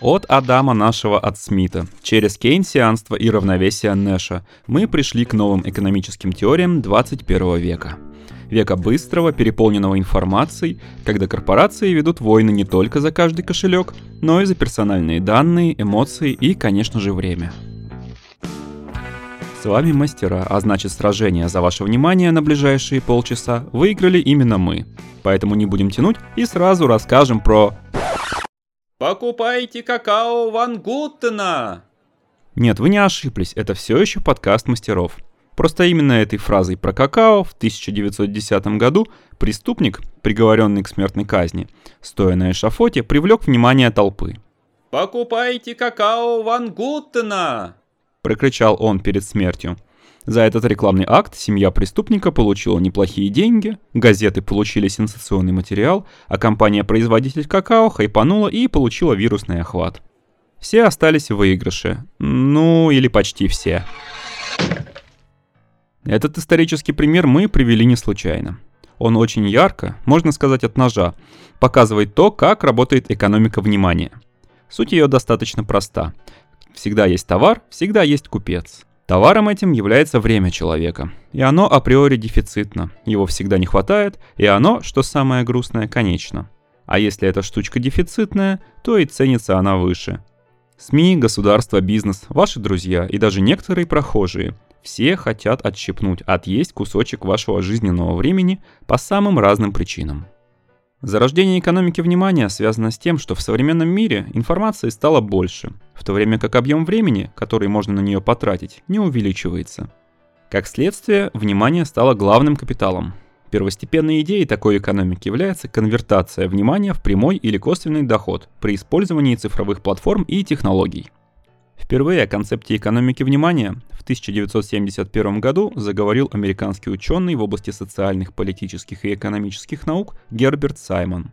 От Адама нашего от Смита, через кейнсианство и равновесие Нэша, мы пришли к новым экономическим теориям 21 века. Века быстрого, переполненного информацией, когда корпорации ведут войны не только за каждый кошелек, но и за персональные данные, эмоции и, конечно же, время. С вами мастера, а значит сражение за ваше внимание на ближайшие полчаса выиграли именно мы. Поэтому не будем тянуть и сразу расскажем про Покупайте какао Ван Гуттена! Нет, вы не ошиблись, это все еще подкаст мастеров. Просто именно этой фразой про какао в 1910 году преступник, приговоренный к смертной казни, стоя на эшафоте, привлек внимание толпы. «Покупайте какао Ван Гуттена!» – прокричал он перед смертью. За этот рекламный акт семья преступника получила неплохие деньги, газеты получили сенсационный материал, а компания-производитель какао хайпанула и получила вирусный охват. Все остались в выигрыше. Ну, или почти все. Этот исторический пример мы привели не случайно. Он очень ярко, можно сказать от ножа, показывает то, как работает экономика внимания. Суть ее достаточно проста. Всегда есть товар, всегда есть купец. Товаром этим является время человека, и оно априори дефицитно, его всегда не хватает, и оно, что самое грустное, конечно. А если эта штучка дефицитная, то и ценится она выше. СМИ, государство, бизнес, ваши друзья и даже некоторые прохожие – все хотят отщипнуть, отъесть кусочек вашего жизненного времени по самым разным причинам. Зарождение экономики внимания связано с тем, что в современном мире информации стало больше, в то время как объем времени, который можно на нее потратить, не увеличивается. Как следствие, внимание стало главным капиталом. Первостепенной идеей такой экономики является конвертация внимания в прямой или косвенный доход при использовании цифровых платформ и технологий. Впервые о концепте экономики внимания в 1971 году заговорил американский ученый в области социальных, политических и экономических наук Герберт Саймон.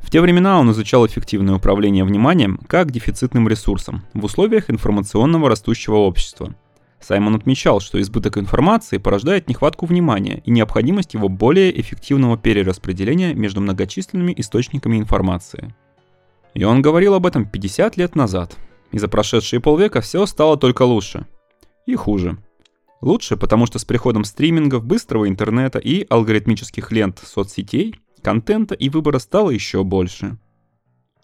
В те времена он изучал эффективное управление вниманием как дефицитным ресурсом в условиях информационного растущего общества. Саймон отмечал, что избыток информации порождает нехватку внимания и необходимость его более эффективного перераспределения между многочисленными источниками информации. И он говорил об этом 50 лет назад, и за прошедшие полвека все стало только лучше. И хуже. Лучше, потому что с приходом стримингов, быстрого интернета и алгоритмических лент соцсетей, контента и выбора стало еще больше.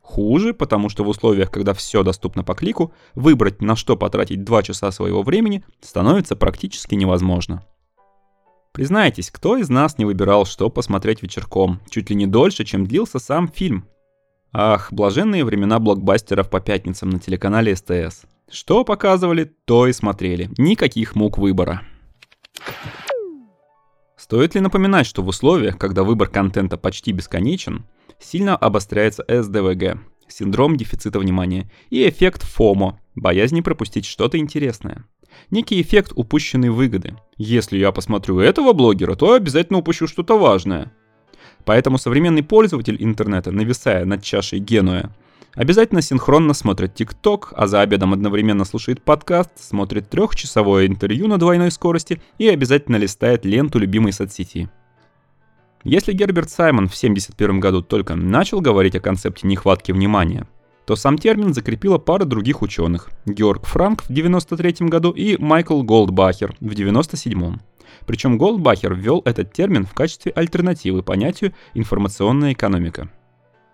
Хуже, потому что в условиях, когда все доступно по клику, выбрать на что потратить 2 часа своего времени становится практически невозможно. Признайтесь, кто из нас не выбирал, что посмотреть вечерком, чуть ли не дольше, чем длился сам фильм – Ах, блаженные времена блокбастеров по пятницам на телеканале СТС. Что показывали, то и смотрели. Никаких мук выбора. Стоит ли напоминать, что в условиях, когда выбор контента почти бесконечен, сильно обостряется СДВГ, синдром дефицита внимания, и эффект ФОМО, боязнь пропустить что-то интересное. Некий эффект упущенной выгоды. Если я посмотрю этого блогера, то обязательно упущу что-то важное. Поэтому современный пользователь интернета, нависая над чашей Генуя, обязательно синхронно смотрит ТикТок, а за обедом одновременно слушает подкаст, смотрит трехчасовое интервью на двойной скорости и обязательно листает ленту любимой соцсети. Если Герберт Саймон в 1971 году только начал говорить о концепте нехватки внимания, то сам термин закрепила пара других ученых – Георг Франк в 1993 году и Майкл Голдбахер в 1997. Причем Голдбахер ввел этот термин в качестве альтернативы понятию информационная экономика.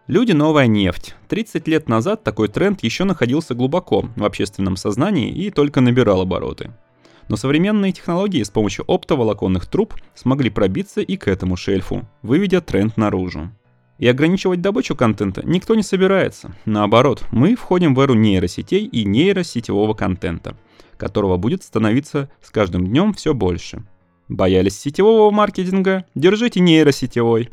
Люди – новая нефть. 30 лет назад такой тренд еще находился глубоко в общественном сознании и только набирал обороты. Но современные технологии с помощью оптоволоконных труб смогли пробиться и к этому шельфу, выведя тренд наружу. И ограничивать добычу контента никто не собирается. Наоборот, мы входим в эру нейросетей и нейросетевого контента, которого будет становиться с каждым днем все больше – Боялись сетевого маркетинга? Держите нейросетевой.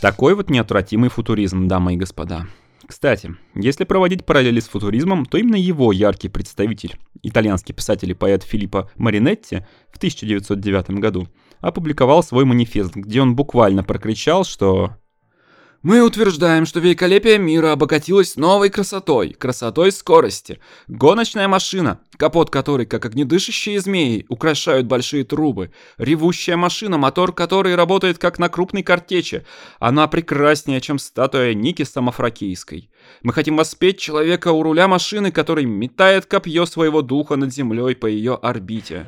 Такой вот неотвратимый футуризм, дамы и господа. Кстати, если проводить параллели с футуризмом, то именно его яркий представитель, итальянский писатель и поэт Филиппо Маринетти в 1909 году, опубликовал свой манифест, где он буквально прокричал, что Мы утверждаем, что великолепие мира обогатилось новой красотой, красотой скорости. Гоночная машина, капот которой, как огнедышащие змеи, украшают большие трубы. Ревущая машина, мотор которой работает как на крупной картече. Она прекраснее, чем статуя Ники Самофракийской. Мы хотим воспеть человека у руля машины, который метает копье своего духа над землей по ее орбите.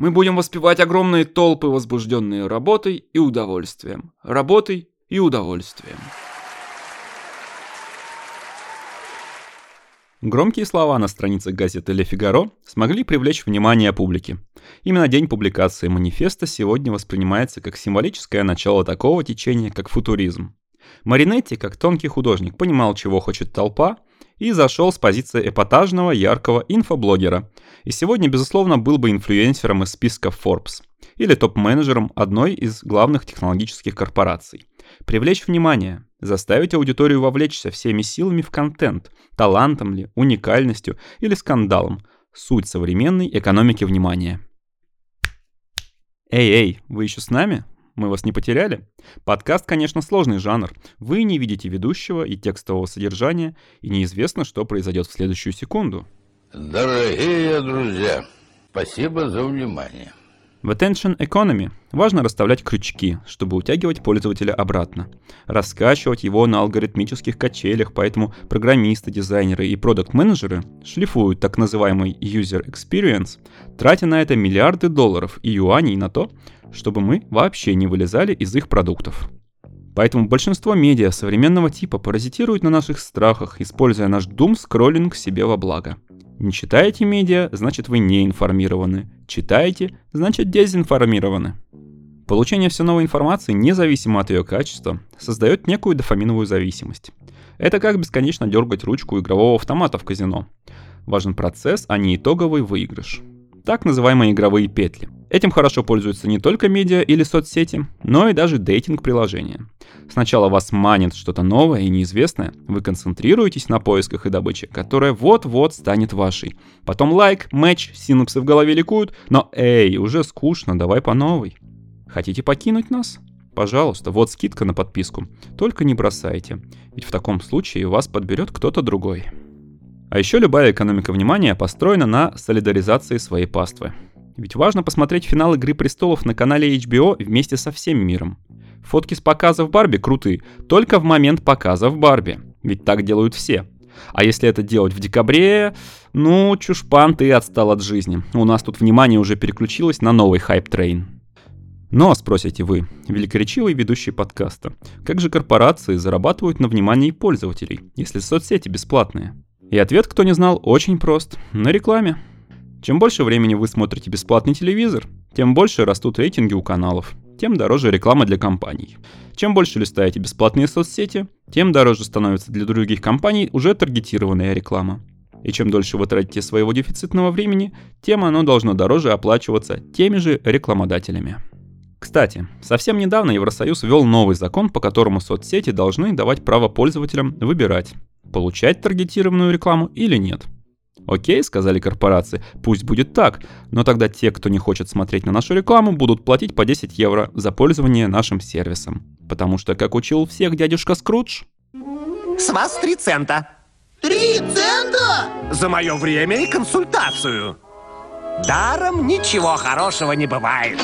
Мы будем воспевать огромные толпы, возбужденные работой и удовольствием. Работой и удовольствием. Громкие слова на страницах газеты «Ле Фигаро» смогли привлечь внимание публики. Именно день публикации манифеста сегодня воспринимается как символическое начало такого течения, как футуризм. Маринетти, как тонкий художник, понимал, чего хочет толпа, и зашел с позиции эпатажного, яркого инфоблогера. И сегодня, безусловно, был бы инфлюенсером из списка Forbes или топ-менеджером одной из главных технологических корпораций. Привлечь внимание, заставить аудиторию вовлечься всеми силами в контент, талантом ли, уникальностью или скандалом. Суть современной экономики внимания. Эй-эй, вы еще с нами? Мы вас не потеряли? Подкаст, конечно, сложный жанр. Вы не видите ведущего и текстового содержания, и неизвестно, что произойдет в следующую секунду. Дорогие друзья, спасибо за внимание. В Attention Economy важно расставлять крючки, чтобы утягивать пользователя обратно. Раскачивать его на алгоритмических качелях, поэтому программисты, дизайнеры и продукт-менеджеры шлифуют так называемый User Experience, тратя на это миллиарды долларов и юаней на то, чтобы мы вообще не вылезали из их продуктов. Поэтому большинство медиа современного типа паразитируют на наших страхах, используя наш дум-скроллинг себе во благо. Не читаете медиа, значит вы не информированы. Читаете, значит дезинформированы. Получение все новой информации, независимо от ее качества, создает некую дофаминовую зависимость. Это как бесконечно дергать ручку игрового автомата в казино. Важен процесс, а не итоговый выигрыш так называемые игровые петли. Этим хорошо пользуются не только медиа или соцсети, но и даже дейтинг-приложения. Сначала вас манит что-то новое и неизвестное, вы концентрируетесь на поисках и добыче, которая вот-вот станет вашей. Потом лайк, матч, синапсы в голове ликуют, но эй, уже скучно, давай по новой. Хотите покинуть нас? Пожалуйста, вот скидка на подписку. Только не бросайте, ведь в таком случае вас подберет кто-то другой. А еще любая экономика внимания построена на солидаризации своей паствы. Ведь важно посмотреть финал «Игры престолов» на канале HBO вместе со всем миром. Фотки с показов Барби круты, только в момент показов Барби. Ведь так делают все. А если это делать в декабре, ну, чушпан, ты отстал от жизни. У нас тут внимание уже переключилось на новый hype train. Но, спросите вы, великоречивый ведущий подкаста, как же корпорации зарабатывают на внимании пользователей, если соцсети бесплатные? И ответ, кто не знал, очень прост. На рекламе. Чем больше времени вы смотрите бесплатный телевизор, тем больше растут рейтинги у каналов, тем дороже реклама для компаний. Чем больше листаете бесплатные соцсети, тем дороже становится для других компаний уже таргетированная реклама. И чем дольше вы тратите своего дефицитного времени, тем оно должно дороже оплачиваться теми же рекламодателями. Кстати, совсем недавно Евросоюз ввел новый закон, по которому соцсети должны давать право пользователям выбирать, получать таргетированную рекламу или нет. Окей, сказали корпорации, пусть будет так, но тогда те, кто не хочет смотреть на нашу рекламу, будут платить по 10 евро за пользование нашим сервисом. Потому что, как учил всех дядюшка Скрудж... С вас 3 цента. Три цента? За мое время и консультацию. Даром ничего хорошего не бывает.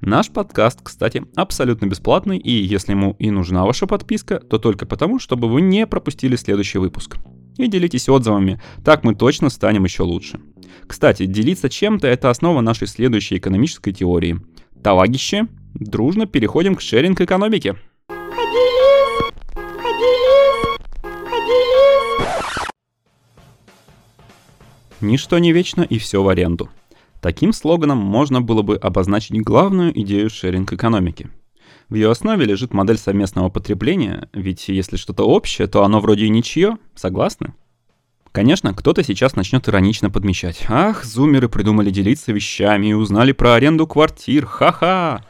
Наш подкаст, кстати, абсолютно бесплатный, и если ему и нужна ваша подписка, то только потому, чтобы вы не пропустили следующий выпуск. И делитесь отзывами, так мы точно станем еще лучше. Кстати, делиться чем-то – это основа нашей следующей экономической теории. Товарищи, дружно переходим к шеринг-экономике. Поделись, поделись, поделись. Ничто не вечно и все в аренду. Таким слоганом можно было бы обозначить главную идею шеринг-экономики. В ее основе лежит модель совместного потребления, ведь если что-то общее, то оно вроде и ничье, согласны? Конечно, кто-то сейчас начнет иронично подмечать. Ах, зумеры придумали делиться вещами и узнали про аренду квартир, ха-ха!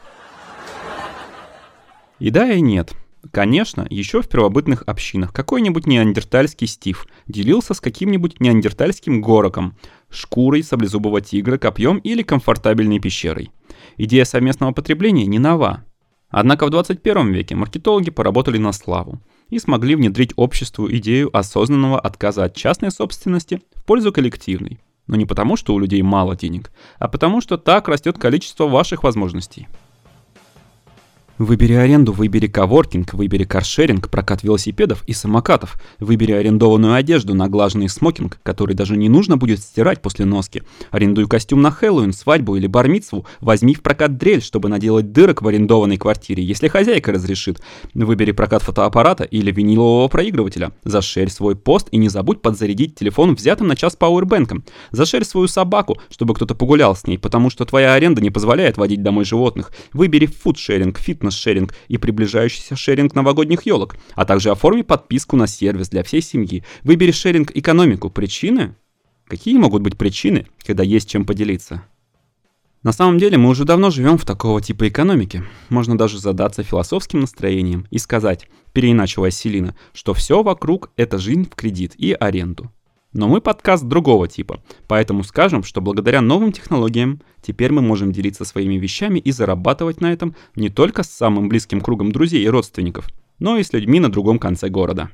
И да, и нет. Конечно, еще в первобытных общинах какой-нибудь неандертальский Стив делился с каким-нибудь неандертальским гороком, шкурой саблезубого тигра, копьем или комфортабельной пещерой. Идея совместного потребления не нова. Однако в 21 веке маркетологи поработали на славу и смогли внедрить обществу идею осознанного отказа от частной собственности в пользу коллективной. Но не потому, что у людей мало денег, а потому, что так растет количество ваших возможностей. Выбери аренду, выбери коворкинг, выбери каршеринг, прокат велосипедов и самокатов. Выбери арендованную одежду, наглаженный смокинг, который даже не нужно будет стирать после носки. Арендуй костюм на Хэллоуин, свадьбу или бармицву. Возьми в прокат дрель, чтобы наделать дырок в арендованной квартире, если хозяйка разрешит. Выбери прокат фотоаппарата или винилового проигрывателя. Зашерь свой пост и не забудь подзарядить телефон взятым на час пауэрбэнком. Зашерь свою собаку, чтобы кто-то погулял с ней, потому что твоя аренда не позволяет водить домой животных. Выбери фудшеринг, фитнес фитнес-шеринг и приближающийся шеринг новогодних елок, а также оформи подписку на сервис для всей семьи. Выбери шеринг экономику. Причины? Какие могут быть причины, когда есть чем поделиться? На самом деле мы уже давно живем в такого типа экономики. Можно даже задаться философским настроением и сказать, переиначивая Селина, что все вокруг – это жизнь в кредит и аренду. Но мы подкаст другого типа, поэтому скажем, что благодаря новым технологиям теперь мы можем делиться своими вещами и зарабатывать на этом не только с самым близким кругом друзей и родственников, но и с людьми на другом конце города.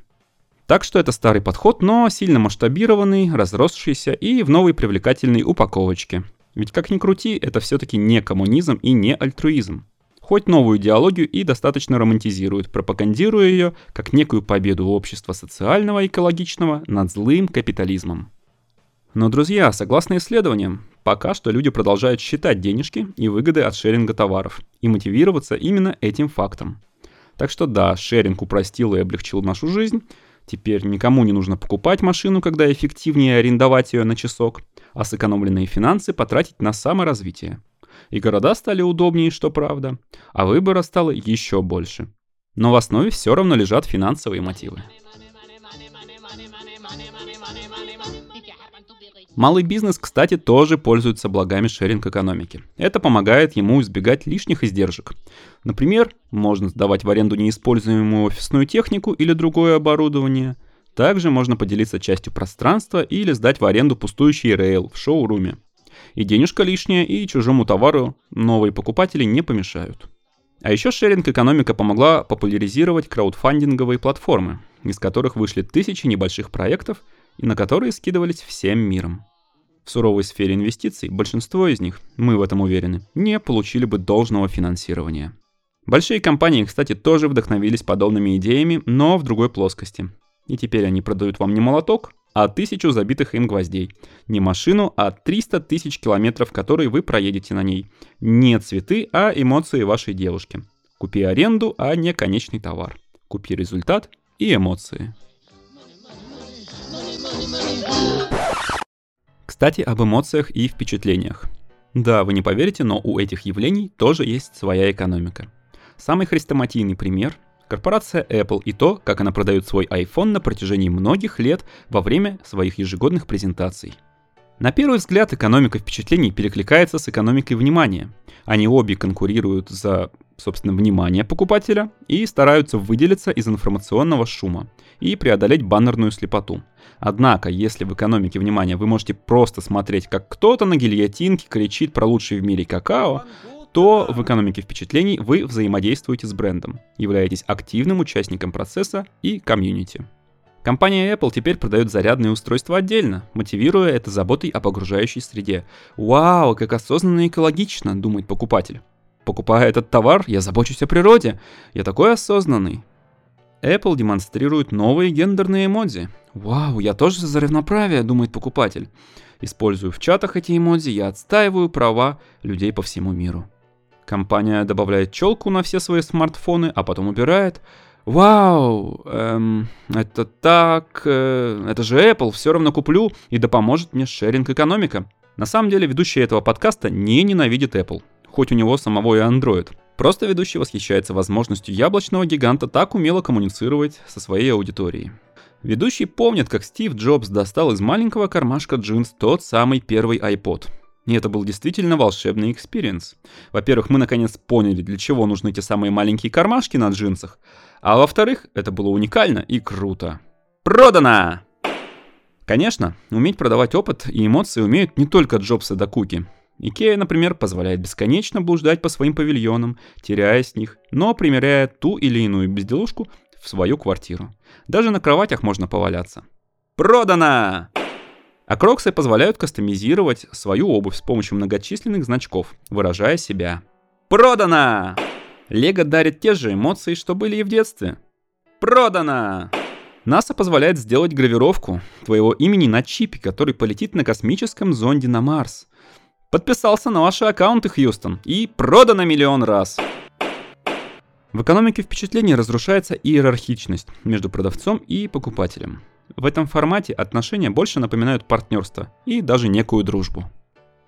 Так что это старый подход, но сильно масштабированный, разросшийся и в новой привлекательной упаковочке. Ведь как ни крути, это все-таки не коммунизм и не альтруизм хоть новую идеологию и достаточно романтизирует, пропагандируя ее как некую победу общества социального и экологичного над злым капитализмом. Но, друзья, согласно исследованиям, пока что люди продолжают считать денежки и выгоды от шеринга товаров и мотивироваться именно этим фактом. Так что да, шеринг упростил и облегчил нашу жизнь. Теперь никому не нужно покупать машину, когда эффективнее арендовать ее на часок, а сэкономленные финансы потратить на саморазвитие и города стали удобнее, что правда, а выбора стало еще больше. Но в основе все равно лежат финансовые мотивы. Малый бизнес, кстати, тоже пользуется благами шеринг-экономики. Это помогает ему избегать лишних издержек. Например, можно сдавать в аренду неиспользуемую офисную технику или другое оборудование. Также можно поделиться частью пространства или сдать в аренду пустующий рейл в шоуруме. И денежка лишняя, и чужому товару новые покупатели не помешают. А еще шеринг-экономика помогла популяризировать краудфандинговые платформы, из которых вышли тысячи небольших проектов и на которые скидывались всем миром. В суровой сфере инвестиций большинство из них, мы в этом уверены, не получили бы должного финансирования. Большие компании, кстати, тоже вдохновились подобными идеями, но в другой плоскости. И теперь они продают вам не молоток, а тысячу забитых им гвоздей. Не машину, а 300 тысяч километров, которые вы проедете на ней. Не цветы, а эмоции вашей девушки. Купи аренду, а не конечный товар. Купи результат и эмоции. Кстати, об эмоциях и впечатлениях. Да, вы не поверите, но у этих явлений тоже есть своя экономика. Самый хрестоматийный пример корпорация Apple и то, как она продает свой iPhone на протяжении многих лет во время своих ежегодных презентаций. На первый взгляд экономика впечатлений перекликается с экономикой внимания. Они обе конкурируют за, собственно, внимание покупателя и стараются выделиться из информационного шума и преодолеть баннерную слепоту. Однако, если в экономике внимания вы можете просто смотреть, как кто-то на гильотинке кричит про лучший в мире какао, то в экономике впечатлений вы взаимодействуете с брендом, являетесь активным участником процесса и комьюнити. Компания Apple теперь продает зарядные устройства отдельно, мотивируя это заботой о погружающей среде. «Вау, как осознанно и экологично», — думает покупатель. «Покупая этот товар, я забочусь о природе. Я такой осознанный». Apple демонстрирует новые гендерные эмодзи. «Вау, я тоже за равноправие», — думает покупатель. Использую в чатах эти эмодзи, я отстаиваю права людей по всему миру. Компания добавляет челку на все свои смартфоны, а потом убирает. Вау, эм, это так, э, это же Apple, все равно куплю, и да поможет мне шеринг-экономика. На самом деле ведущий этого подкаста не ненавидит Apple, хоть у него самого и Android. Просто ведущий восхищается возможностью яблочного гиганта так умело коммуницировать со своей аудиторией. Ведущий помнит, как Стив Джобс достал из маленького кармашка джинс тот самый первый iPod – и это был действительно волшебный experience. Во-первых, мы наконец поняли, для чего нужны те самые маленькие кармашки на джинсах. А во-вторых, это было уникально и круто. Продано! Конечно, уметь продавать опыт и эмоции умеют не только Джобс и Докуки. Икея, например, позволяет бесконечно блуждать по своим павильонам, теряясь в них, но примеряя ту или иную безделушку в свою квартиру. Даже на кроватях можно поваляться. Продано! А кроксы позволяют кастомизировать свою обувь с помощью многочисленных значков, выражая себя. Продано! Лего дарит те же эмоции, что были и в детстве. Продано! НАСА позволяет сделать гравировку твоего имени на чипе, который полетит на космическом зонде на Марс. Подписался на ваши аккаунты, Хьюстон, и продано миллион раз. В экономике впечатлений разрушается иерархичность между продавцом и покупателем. В этом формате отношения больше напоминают партнерство и даже некую дружбу.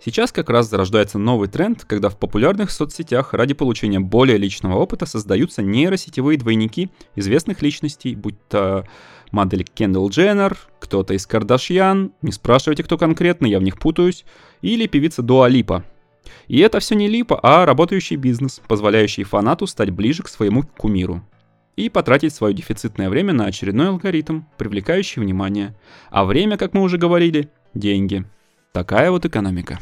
Сейчас как раз зарождается новый тренд, когда в популярных соцсетях ради получения более личного опыта создаются нейросетевые двойники известных личностей, будь то модель Кендалл Дженнер, кто-то из Кардашьян, не спрашивайте, кто конкретно, я в них путаюсь, или певица Дуа Липа. И это все не липа, а работающий бизнес, позволяющий фанату стать ближе к своему кумиру и потратить свое дефицитное время на очередной алгоритм, привлекающий внимание. А время, как мы уже говорили, деньги. Такая вот экономика.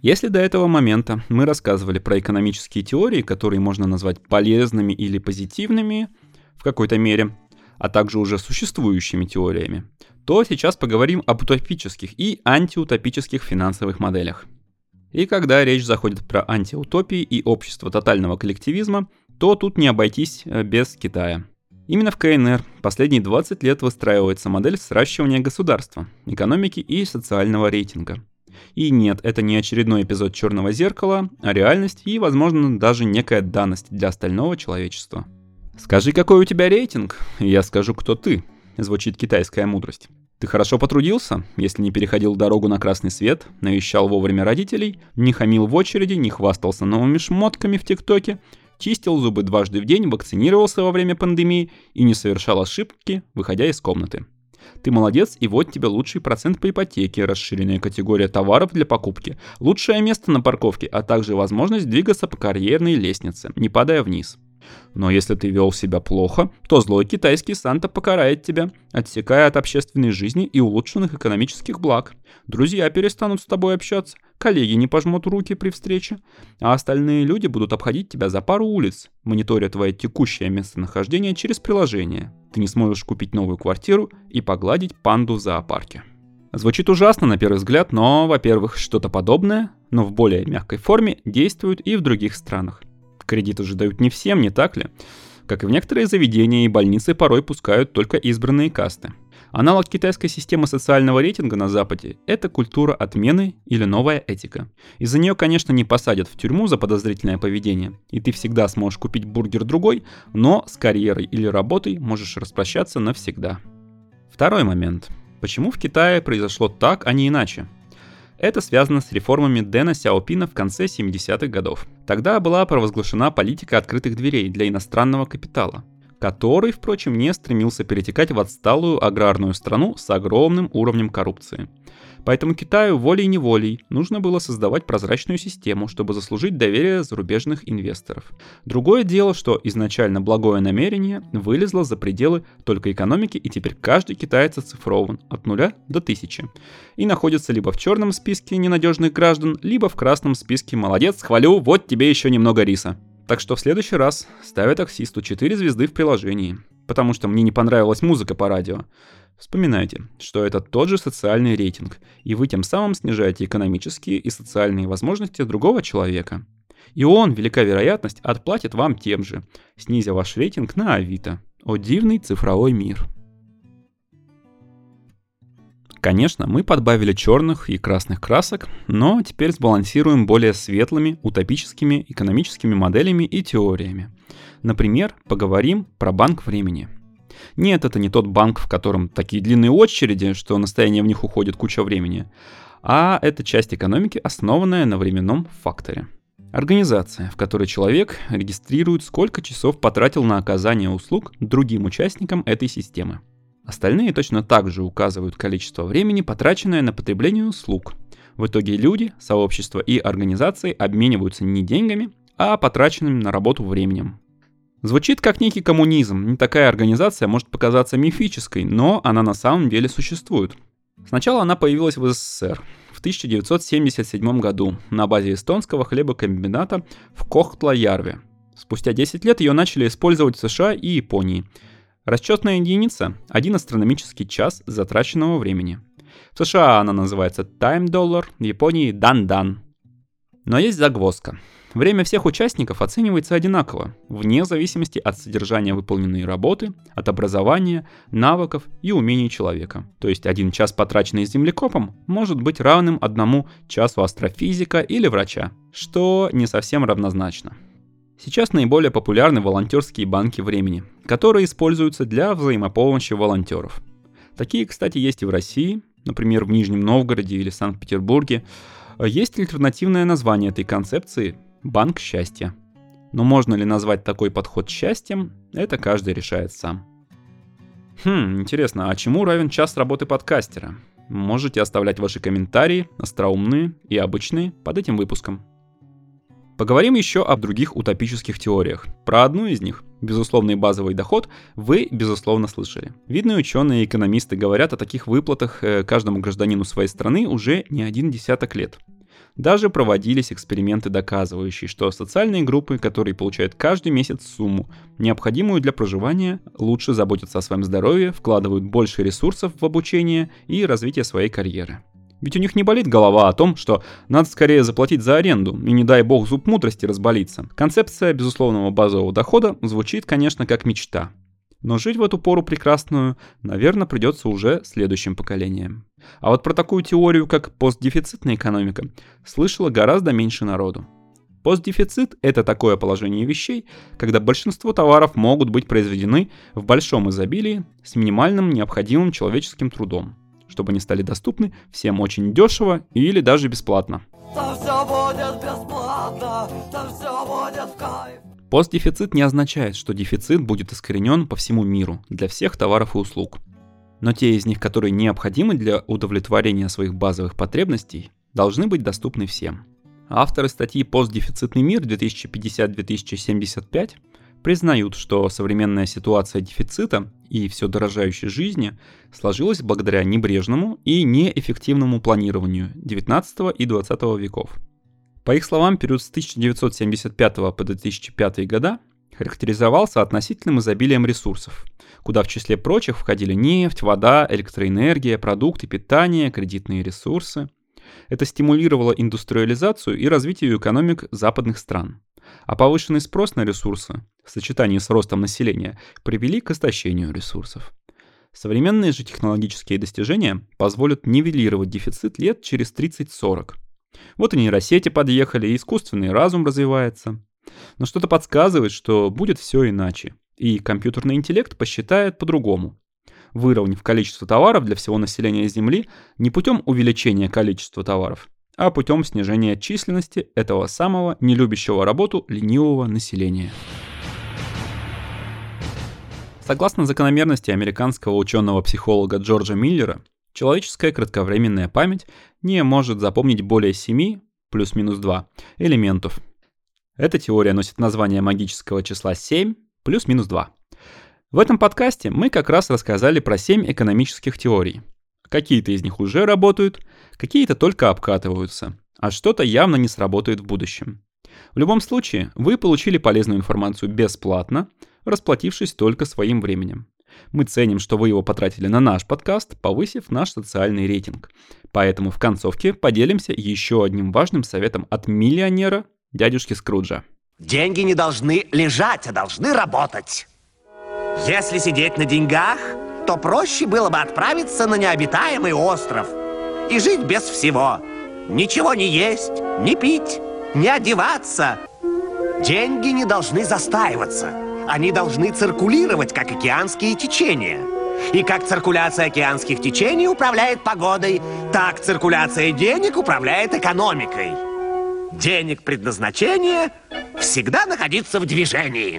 Если до этого момента мы рассказывали про экономические теории, которые можно назвать полезными или позитивными в какой-то мере, а также уже существующими теориями, то сейчас поговорим об утопических и антиутопических финансовых моделях. И когда речь заходит про антиутопии и общество тотального коллективизма, то тут не обойтись э, без Китая. Именно в КНР последние 20 лет выстраивается модель сращивания государства, экономики и социального рейтинга – и нет, это не очередной эпизод Черного зеркала, а реальность и, возможно, даже некая данность для остального человечества. «Скажи, какой у тебя рейтинг, и я скажу, кто ты», — звучит китайская мудрость. Ты хорошо потрудился, если не переходил дорогу на красный свет, навещал вовремя родителей, не хамил в очереди, не хвастался новыми шмотками в ТикТоке, чистил зубы дважды в день, вакцинировался во время пандемии и не совершал ошибки, выходя из комнаты. Ты молодец, и вот тебе лучший процент по ипотеке, расширенная категория товаров для покупки, лучшее место на парковке, а также возможность двигаться по карьерной лестнице, не падая вниз. Но если ты вел себя плохо, то злой китайский Санта покарает тебя, отсекая от общественной жизни и улучшенных экономических благ. Друзья перестанут с тобой общаться, коллеги не пожмут руки при встрече, а остальные люди будут обходить тебя за пару улиц, мониторя твое текущее местонахождение через приложение. Ты не сможешь купить новую квартиру и погладить панду в зоопарке. Звучит ужасно на первый взгляд, но, во-первых, что-то подобное, но в более мягкой форме действует и в других странах. Кредиты же дают не всем, не так ли? Как и в некоторые заведения и больницы порой пускают только избранные касты. Аналог китайской системы социального рейтинга на Западе – это культура отмены или новая этика. Из-за нее, конечно, не посадят в тюрьму за подозрительное поведение, и ты всегда сможешь купить бургер другой, но с карьерой или работой можешь распрощаться навсегда. Второй момент. Почему в Китае произошло так, а не иначе? Это связано с реформами Дэна Сяопина в конце 70-х годов. Тогда была провозглашена политика открытых дверей для иностранного капитала, который, впрочем, не стремился перетекать в отсталую аграрную страну с огромным уровнем коррупции. Поэтому Китаю волей-неволей нужно было создавать прозрачную систему, чтобы заслужить доверие зарубежных инвесторов. Другое дело, что изначально благое намерение вылезло за пределы только экономики, и теперь каждый китаец оцифрован от нуля до тысячи. И находится либо в черном списке ненадежных граждан, либо в красном списке «Молодец, хвалю, вот тебе еще немного риса». Так что в следующий раз ставя таксисту 4 звезды в приложении, потому что мне не понравилась музыка по радио. Вспоминайте, что это тот же социальный рейтинг, и вы тем самым снижаете экономические и социальные возможности другого человека. И он, велика вероятность, отплатит вам тем же, снизя ваш рейтинг на Авито. О дивный цифровой мир. Конечно, мы подбавили черных и красных красок, но теперь сбалансируем более светлыми, утопическими экономическими моделями и теориями. Например, поговорим про банк времени – нет, это не тот банк, в котором такие длинные очереди, что настояние в них уходит куча времени, а это часть экономики, основанная на временном факторе. Организация, в которой человек регистрирует, сколько часов потратил на оказание услуг другим участникам этой системы. Остальные точно так же указывают количество времени, потраченное на потребление услуг. В итоге люди, сообщества и организации обмениваются не деньгами, а потраченным на работу временем. Звучит как некий коммунизм. Не такая организация может показаться мифической, но она на самом деле существует. Сначала она появилась в СССР в 1977 году на базе эстонского хлебокомбината в Кохтла-Ярве. Спустя 10 лет ее начали использовать в США и Японии. Расчетная единица – один астрономический час затраченного времени. В США она называется Time Dollar, в Японии – Dan-Dan. Но есть загвоздка. Время всех участников оценивается одинаково, вне зависимости от содержания выполненной работы, от образования, навыков и умений человека. То есть один час, потраченный землекопом, может быть равным одному часу астрофизика или врача, что не совсем равнозначно. Сейчас наиболее популярны волонтерские банки времени, которые используются для взаимопомощи волонтеров. Такие, кстати, есть и в России, например, в Нижнем Новгороде или Санкт-Петербурге. Есть альтернативное название этой концепции – банк счастья. Но можно ли назвать такой подход счастьем, это каждый решает сам. Хм, интересно, а чему равен час работы подкастера? Можете оставлять ваши комментарии, остроумные и обычные, под этим выпуском. Поговорим еще об других утопических теориях. Про одну из них, безусловный базовый доход, вы, безусловно, слышали. Видные ученые и экономисты говорят о таких выплатах э, каждому гражданину своей страны уже не один десяток лет. Даже проводились эксперименты, доказывающие, что социальные группы, которые получают каждый месяц сумму, необходимую для проживания, лучше заботятся о своем здоровье, вкладывают больше ресурсов в обучение и развитие своей карьеры. Ведь у них не болит голова о том, что надо скорее заплатить за аренду, и не дай бог зуб мудрости разболится. Концепция безусловного базового дохода звучит, конечно, как мечта. Но жить в эту пору прекрасную, наверное, придется уже следующим поколениям. А вот про такую теорию, как постдефицитная экономика, слышало гораздо меньше народу. Постдефицит – это такое положение вещей, когда большинство товаров могут быть произведены в большом изобилии с минимальным необходимым человеческим трудом чтобы они стали доступны всем очень дешево или даже бесплатно. Постдефицит не означает, что дефицит будет искоренен по всему миру для всех товаров и услуг. Но те из них, которые необходимы для удовлетворения своих базовых потребностей, должны быть доступны всем. Авторы статьи «Постдефицитный мир 2050-2075» признают, что современная ситуация дефицита и все дорожающей жизни сложилась благодаря небрежному и неэффективному планированию 19 и 20 веков. По их словам, период с 1975 по 2005 года характеризовался относительным изобилием ресурсов, куда в числе прочих входили нефть, вода, электроэнергия, продукты питания, кредитные ресурсы. Это стимулировало индустриализацию и развитие экономик западных стран. А повышенный спрос на ресурсы в сочетании с ростом населения привели к истощению ресурсов. Современные же технологические достижения позволят нивелировать дефицит лет через 30-40. Вот и нейросети подъехали, и искусственный разум развивается. Но что-то подсказывает, что будет все иначе. И компьютерный интеллект посчитает по-другому. Выровняв количество товаров для всего населения Земли не путем увеличения количества товаров, а путем снижения численности этого самого нелюбящего работу ленивого населения. Согласно закономерности американского ученого-психолога Джорджа Миллера, человеческая кратковременная память не может запомнить более 7, плюс-минус 2, элементов. Эта теория носит название магического числа 7, плюс-минус 2. В этом подкасте мы как раз рассказали про 7 экономических теорий – Какие-то из них уже работают, какие-то только обкатываются, а что-то явно не сработает в будущем. В любом случае, вы получили полезную информацию бесплатно, расплатившись только своим временем. Мы ценим, что вы его потратили на наш подкаст, повысив наш социальный рейтинг. Поэтому в концовке поделимся еще одним важным советом от миллионера дядюшки Скруджа. Деньги не должны лежать, а должны работать. Если сидеть на деньгах, то проще было бы отправиться на необитаемый остров и жить без всего. Ничего не есть, не пить, не одеваться. Деньги не должны застаиваться. Они должны циркулировать, как океанские течения. И как циркуляция океанских течений управляет погодой, так циркуляция денег управляет экономикой. Денег предназначение всегда находиться в движении.